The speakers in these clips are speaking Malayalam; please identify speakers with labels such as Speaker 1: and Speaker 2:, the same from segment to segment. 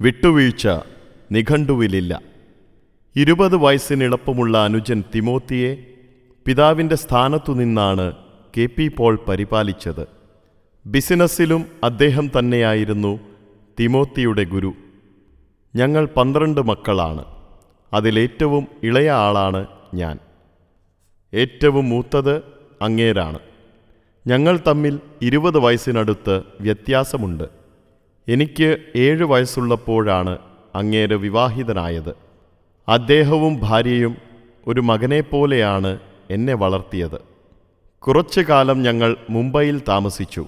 Speaker 1: വിട്ടുവീഴ്ച നിഘണ്ടുവിലില്ല. ഇരുപത് വയസ്സിനിളപ്പമുള്ള അനുജൻ തിമോത്തിയെ പിതാവിന്റെ സ്ഥാനത്തു നിന്നാണ് കെ പി പോൾ പരിപാലിച്ചത്. ബിസിനസ്സിലും അദ്ദേഹം തന്നെയായിരുന്നു തിമോത്തിയുടെ ഗുരു. ഞങ്ങൾ പന്ത്രണ്ട് മക്കളാണ്. അതിലേറ്റവും ഇളയ ആളാണ് ഞാൻ. ഏറ്റവും മൂത്തത് അങ്ങേരാണ്. ഞങ്ങൾ തമ്മിൽ ഇരുപത് വയസ്സിനടുത്ത് വ്യത്യാസമുണ്ട്. എനിക്ക് ഏഴ് വയസ്സുള്ളപ്പോഴാണ് അങ്ങേരെ വിവാഹിതനായത്. അദ്ദേഹവും ഭാര്യയും ഒരു മകനെപ്പോലെയാണ് എന്നെ വളർത്തിയത്. കുറച്ചു കാലം ഞങ്ങൾ മുംബൈയിൽ താമസിച്ചു.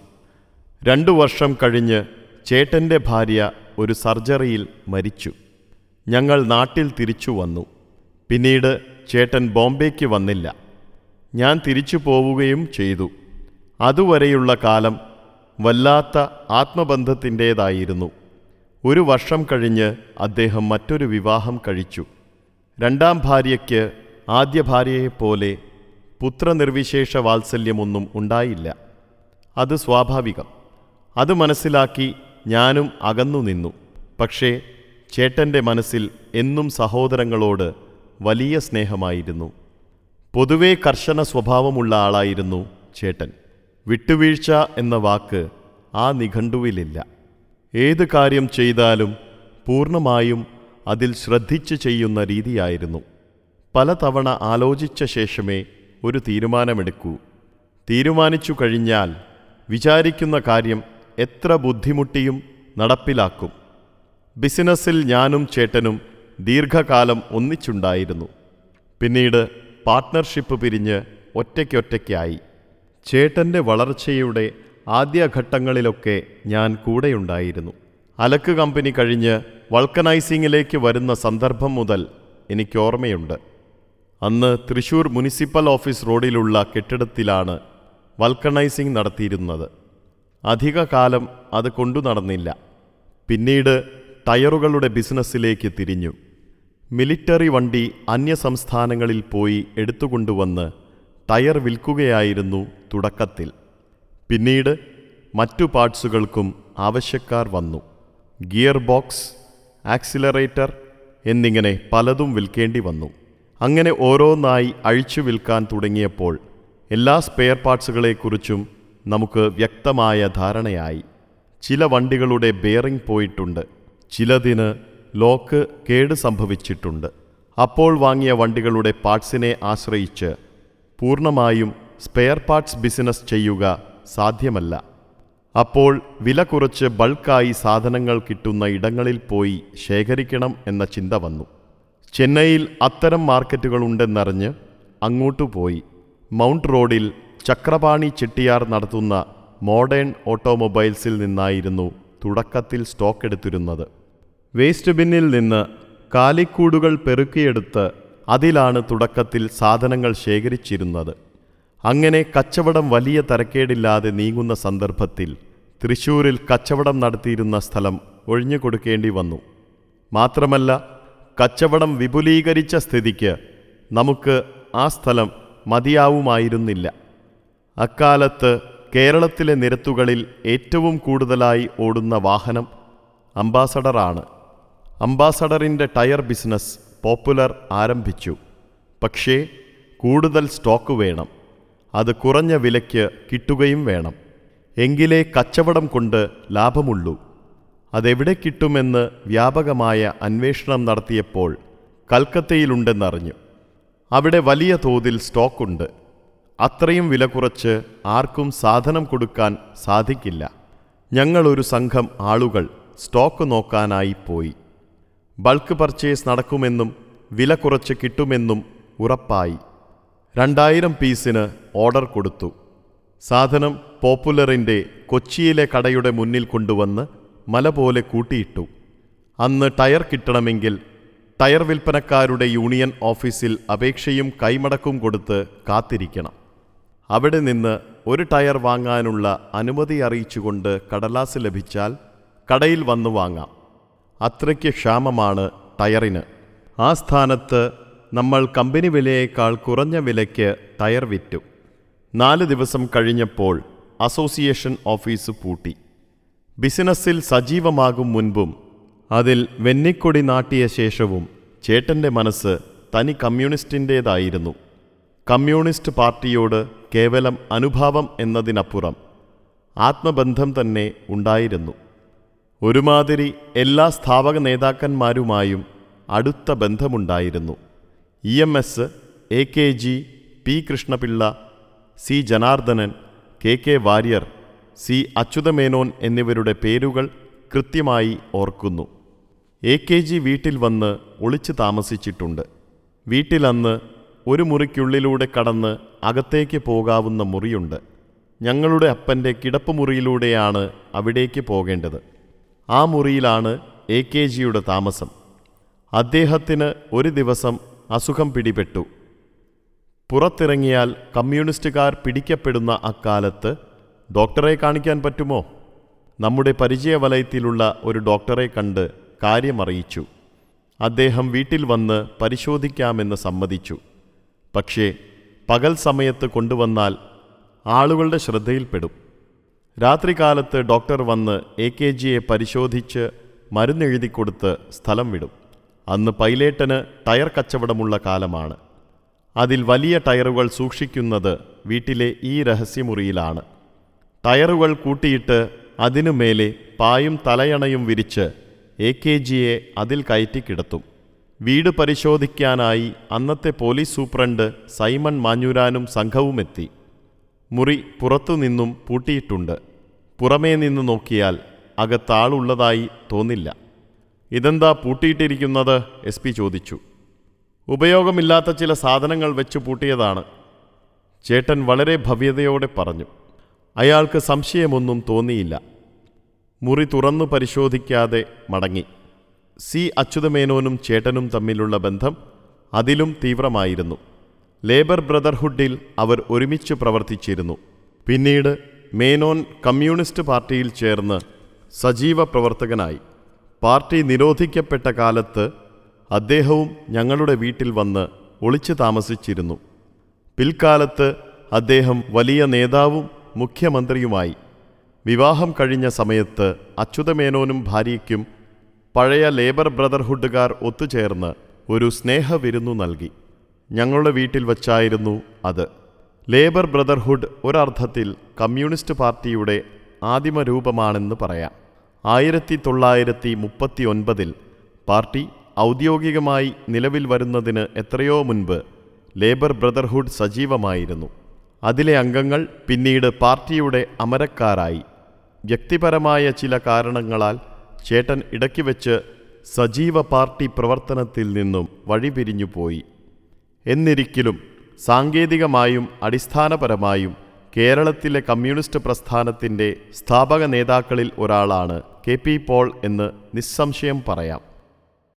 Speaker 1: രണ്ടു വർഷം കഴിഞ്ഞ് ചേട്ടന്റെ ഭാര്യ ഒരു സർജറിയിൽ മരിച്ചു. ഞങ്ങൾ നാട്ടിൽ തിരിച്ചു വന്നു. പിന്നീട് ചേട്ടൻ ബോംബെക്ക് വന്നില്ല. ഞാൻ തിരിച്ചു പോവുകയും ചെയ്തു. അതുവരെയുള്ള കാലം വല്ലാത്ത ആത്മബന്ധത്തിന്റേതായിരുന്നു. ഒരു വർഷം കഴിഞ്ഞ് അദ്ദേഹം മറ്റൊരു വിവാഹം കഴിച്ചു. രണ്ടാം ഭാര്യയ്ക്ക് ആദ്യ ഭാര്യയെപ്പോലെ പുത്രനിർവിശേഷ വാത്സല്യമൊന്നും ഉണ്ടായില്ല. അത് സ്വാഭാവികം. അത് മനസ്സിലാക്കി ഞാനും അകന്നു നിന്നു. പക്ഷേ ചേട്ടന്റെ മനസ്സിൽ എന്നും സഹോദരങ്ങളോട് വലിയ സ്നേഹമായിരുന്നു. പൊതുവേ കർശന സ്വഭാവമുള്ള ആളായിരുന്നു ചേട്ടൻ. വിട്ടുവീഴ്ച എന്ന വാക്ക് ആ നിഘണ്ടുവിലില്ല. ഏത് കാര്യം ചെയ്താലും പൂർണമായും അതിൽ ശ്രദ്ധിച്ച് ചെയ്യുന്ന രീതിയായിരുന്നു. പലതവണ ആലോചിച്ച ശേഷമേ ഒരു തീരുമാനമെടുക്കൂ. തീരുമാനിച്ചു കഴിഞ്ഞാൽ വിചാരിക്കുന്ന കാര്യം എത്ര ബുദ്ധിമുട്ടിയും നടപ്പിലാക്കും. ബിസിനസ്സിൽ ഞാനും ചേട്ടനും ദീർഘകാലം ഒന്നിച്ചുണ്ടായിരുന്നു. പിന്നീട് പാർട്ട്ണർഷിപ്പ് പിരിഞ്ഞ് ഒറ്റയ്ക്കൊറ്റയ്ക്കായി. ചേട്ടന്റെ വളർച്ചയുടെ ആദ്യഘട്ടങ്ങളിലൊക്കെ ഞാൻ കൂടെയുണ്ടായിരുന്നു. അലക്ക് കമ്പനി കഴിഞ്ഞ് വൾക്കനൈസിങ്ങിലേക്ക് വരുന്ന സന്ദർഭം മുതൽ എനിക്ക് ഓർമ്മയുണ്ട്. അന്ന് തൃശൂർ മുനിസിപ്പൽ ഓഫീസ് റോഡിലുള്ള കെട്ടിടത്തിലാണ് വൾക്കനൈസിംഗ് നടത്തിയിരുന്നത്. അധിക കാലം അത് കൊണ്ടു നടന്നില്ല. പിന്നീട് ടയറുകളുടെ ബിസിനസ്സിലേക്ക് തിരിഞ്ഞു. മിലിറ്ററി വണ്ടി അന്യസംസ്ഥാനങ്ങളിൽ പോയി എടുത്തുകൊണ്ടുവന്ന് ടയർ വിൽക്കുകയായിരുന്നു തുടക്കത്തിൽ. പിന്നീട് മറ്റു പാർട്സുകൾക്കും ആവശ്യക്കാർ വന്നു. ഗിയർ ബോക്സ് ആക്സിലറേറ്റർ എന്നിങ്ങനെ പലതും വിൽക്കേണ്ടി വന്നു. അങ്ങനെ ഓരോന്നായി അഴിച്ചു വിൽക്കാൻ തുടങ്ങിയപ്പോൾ എല്ലാ സ്പെയർ പാർട്സുകളെക്കുറിച്ചും നമുക്ക് വ്യക്തമായ ധാരണയായി. ചില വണ്ടികളുടെ ബെയറിംഗ് പോയിട്ടുണ്ട്. ചിലതിന് ലോക്ക് കേട് സംഭവിച്ചിട്ടുണ്ട്. അപ്പോൾ വാങ്ങിയ വണ്ടികളുടെ പാർട്സിനെ ആശ്രയിച്ച് പൂർണമായും സ്പെയർ പാർട്സ് ബിസിനസ് ചെയ്യുക സാധ്യമല്ല. അപ്പോൾ വില കുറച്ച് ബൾക്കായി സാധനങ്ങൾ കിട്ടുന്ന ഇടങ്ങളിൽ പോയി ശേഖരിക്കണം എന്ന ചിന്ത വന്നു. ചെന്നൈയിൽ അത്തരം മാർക്കറ്റുകളുണ്ടെന്നറിഞ്ഞ് അങ്ങോട്ടു പോയി. മൗണ്ട് റോഡിൽ ചക്രപാണി ചെട്ടിയാർ നടത്തുന്ന മോഡേൺ ഓട്ടോമൊബൈൽസിൽ നിന്നായിരുന്നു തുടക്കത്തിൽ സ്റ്റോക്ക് എടുത്തിരുന്നത്. വേസ്റ്റ് ബിന്നിൽ നിന്ന് കാലിക്കൂടുകൾ പെറുക്കിയെടുത്ത് അതിലാണ് തുടക്കത്തിൽ സാധനങ്ങൾ ശേഖരിച്ചിരുന്നത്. അങ്ങനെ കച്ചവടം വലിയ തരക്കേടില്ലാതെ നീങ്ങുന്ന സന്ദർഭത്തിൽ തൃശൂരിൽ കച്ചവടം നടത്തിയിരുന്ന സ്ഥലം ഒഴിഞ്ഞുകൊടുക്കേണ്ടി വന്നു. മാത്രമല്ല കച്ചവടം വിപുലീകരിച്ച സ്ഥിതിക്ക് നമുക്ക് ആ സ്ഥലം മതിയാവുമായിരുന്നില്ല. അക്കാലത്ത് കേരളത്തിലെ നിരത്തുകളിൽ ഏറ്റവും കൂടുതലായി ഓടുന്ന വാഹനം അംബാസഡറാണ്. അംബാസഡറിന്റെ ടയർ ബിസിനസ് പോപ്പുലർ ആരംഭിച്ചു. പക്ഷേ കൂടുതൽ സ്റ്റോക്ക് വേണം. അത് കുറഞ്ഞ വിലയ്ക്ക് കിട്ടുകയും വേണം. എങ്കിലേ കച്ചവടം കൊണ്ട് ലാഭമുള്ളൂ. അതെവിടെ കിട്ടുമെന്ന് വ്യാപകമായ അന്വേഷണം നടത്തിയപ്പോൾ കൽക്കത്തയിലുണ്ടെന്നറിഞ്ഞു. അവിടെ വലിയ തോതിൽ സ്റ്റോക്കുണ്ട്. അത്രയും വില കുറച്ച് ആർക്കും സാധനം കൊടുക്കാൻ സാധിക്കില്ല. ഞങ്ങളൊരു സംഘം ആളുകൾ സ്റ്റോക്ക് നോക്കാനായി പോയി. ബൾക്ക് പർച്ചേസ് നടക്കുമെന്നും വില കുറച്ച് കിട്ടുമെന്നും ഉറപ്പായി. രണ്ടായിരം പീസിന് ഓർഡർ കൊടുത്തു. സാധനം പോപ്പുലറിന്റെ കൊച്ചിയിലെ കടയുടെ മുന്നിൽ കൊണ്ടുവന്ന് മല പോലെ കൂട്ടിയിട്ടു. അന്ന് ടയർ കിട്ടണമെങ്കിൽ ടയർ വിൽപ്പനക്കാരുടെ യൂണിയൻ ഓഫീസിൽ അപേക്ഷയും കൈമടക്കും കൊടുത്ത് കാത്തിരിക്കണം. അവിടെ നിന്ന് ഒരു ടയർ വാങ്ങാനുള്ള അനുമതി അറിയിച്ചുകൊണ്ട് കടലാസ് ലഭിച്ചാൽ കടയിൽ വന്നു വാങ്ങാം. അത്രയ്ക്ക് ക്ഷാമമാണ് ടയറിന്. ആ സ്ഥാനത്ത് നമ്മൾ കമ്പനി വിലയേക്കാൾ കുറഞ്ഞ വിലയ്ക്ക് ടയർ വിറ്റു. നാല് ദിവസം കഴിഞ്ഞപ്പോൾ അസോസിയേഷൻ ഓഫീസ് പൂട്ടി. ബിസിനസ്സിൽ സജീവമാകും മുൻപും അതിൽ വെന്നിക്കൊടി നാട്ടിയ ശേഷവും ചേട്ടന്റെ മനസ്സ് തനി കമ്മ്യൂണിസ്റ്റിന്റേതായിരുന്നു കമ്മ്യൂണിസ്റ്റ് പാർട്ടിയോട് കേവലം അനുഭാവം എന്നതിനപ്പുറം ആത്മബന്ധം തന്നെ ഉണ്ടായിരുന്നു. ഒരുമാതിരി എല്ലാ സ്ഥാപക നേതാക്കന്മാരുമായും അടുത്ത ബന്ധമുണ്ടായിരുന്നു. E M S A K G P Krishna Pillai C Janardhanan K K Warrier C Achutha Menon എന്നിവരുടെ പേരുകൾ കൃത്യമായി ഓർക്കുന്നു. എ കെ ജി വീട്ടിൽ വന്ന് ഒളിച്ചു താമസിച്ചിട്ടുണ്ട്. വീട്ടിലന്ന് ഒരു മുറിക്കുള്ളിലൂടെ കടന്ന് അകത്തേക്ക് പോകാവുന്ന മുറിയുണ്ട്. ഞങ്ങളുടെ അപ്പന്റെ കിടപ്പുമുറിയിലൂടെയാണ് അവിടേക്ക് പോകേണ്ടത്. ആ മുറിയിലാണ് എ കെ ജിയുടെ താമസം. അദ്ദേഹത്തിന് ഒരു ദിവസം അസുഖം പിടിപെട്ടു. പുറത്തിറങ്ങിയാൽ കമ്മ്യൂണിസ്റ്റുകാർ പിടിക്കപ്പെടുന്ന അക്കാലത്ത് ഡോക്ടറെ കാണിക്കാൻ പറ്റുമോ? നമ്മുടെ പരിചയവലയത്തിലുള്ള ഒരു ഡോക്ടറെ കണ്ട് കാര്യമറിയിച്ചു. അദ്ദേഹം വീട്ടിൽ വന്ന് പരിശോധിക്കാമെന്ന് സമ്മതിച്ചു. പക്ഷേ പകൽ സമയത്ത് കൊണ്ടുവന്നാൽ ആളുകളുടെ ശ്രദ്ധയിൽപ്പെടും. രാത്രികാലത്ത് ഡോക്ടർ വന്ന് എ കെ ജിയെ പരിശോധിച്ച് മരുന്നെഴുതി കൊടുത്ത് സ്ഥലം വിടും. അന്ന് പൈലേട്ടന് ടയർ കച്ചവടമുള്ള കാലമാണ്. അതിൽ വലിയ ടയറുകൾ സൂക്ഷിക്കുന്നത് വീട്ടിലെ ഈ രഹസ്യമുറിയിലാണ്. ടയറുകൾ കൂട്ടിയിട്ട് അതിനു മേലെ പായും തലയണയും വിരിച്ച് എ കെ ജിയെ അതിൽ കയറ്റി കിടത്തും. വീട് പരിശോധിക്കാനായി അന്നത്തെ പോലീസ് സൂപ്രണ്ട് സൈമൺ മാഞ്ഞൂരാനും സംഘവുമെത്തി. മുറി പുറത്തുനിന്നും പൂട്ടിയിട്ടുണ്ട്. പുറമേ നിന്ന് നോക്കിയാൽ അകത്താളുള്ളതായി തോന്നില്ല. ഇതെന്താ പൂട്ടിയിട്ടിരിക്കുന്നത്? എസ് പി ചോദിച്ചു. ഉപയോഗമില്ലാത്ത ചില സാധനങ്ങൾ വെച്ച് പൂട്ടിയതാണ്. ചേട്ടൻ വളരെ ഭവ്യതയോടെ പറഞ്ഞു. അയാൾക്ക് സംശയമൊന്നും തോന്നിയില്ല. മുറി തുറന്നു പരിശോധിക്കാതെ മടങ്ങി. സി. അച്യുതമേനോനും ചേട്ടനും തമ്മിലുള്ള ബന്ധം അതിലും തീവ്രമായിരുന്നു. ലേബർ ബ്രദർഹുഡിൽ അവർ ഒരുമിച്ച് പ്രവർത്തിച്ചിരുന്നു. പിന്നീട് മേനോൻ കമ്മ്യൂണിസ്റ്റ് പാർട്ടിയിൽ ചേർന്ന് സജീവ പ്രവർത്തകനായി. പാർട്ടി നിരോധിക്കപ്പെട്ട കാലത്ത് അദ്ദേഹവും ഞങ്ങളുടെ വീട്ടിൽ വന്ന് ഒളിച്ചു താമസിച്ചിരുന്നു. പിൽക്കാലത്ത് അദ്ദേഹം വലിയ നേതാവും മുഖ്യമന്ത്രിയുമായി. വിവാഹം കഴിഞ്ഞ സമയത്ത് അച്യുതമേനോനും ഭാര്യയ്ക്കും പഴയ ലേബർ ബ്രദർഹുഡുകാർ ഒത്തുചേർന്ന് ഒരു സ്നേഹവിരുന്നു നൽകി. ഞങ്ങളുടെ വീട്ടിൽ വച്ചായിരുന്നു അത്. ലേബർ ബ്രദർഹുഡ് ഒരർത്ഥത്തിൽ കമ്മ്യൂണിസ്റ്റ് പാർട്ടിയുടെ ആദിമ രൂപമാണെന്ന് പറയാം. ആയിരത്തി തൊള്ളായിരത്തി മുപ്പത്തി ഒൻപതിൽ പാർട്ടി ഔദ്യോഗികമായി നിലവിൽ വരുന്നതിന് എത്രയോ മുൻപ് ലേബർ ബ്രദർഹുഡ് സജീവമായിരുന്നു. അതിലെ അംഗങ്ങൾ പിന്നീട് പാർട്ടിയുടെ അമരക്കാരായി. വ്യക്തിപരമായ ചില കാരണങ്ങളാൽ ചേട്ടൻ ഇടയ്ക്ക് വെച്ച് സജീവ പാർട്ടി പ്രവർത്തനത്തിൽ നിന്നും വഴിപിരിഞ്ഞുപോയി. എന്നിരിക്കലും സാങ്കേതികമായും അടിസ്ഥാനപരമായും കേരളത്തിലെ കമ്മ്യൂണിസ്റ്റ് പ്രസ്ഥാനത്തിന്റെ സ്ഥാപക നേതാക്കളിൽ ഒരാളാണ് കെ പി പോൾ എന്ന് നിസ്സംശയം പറയാം.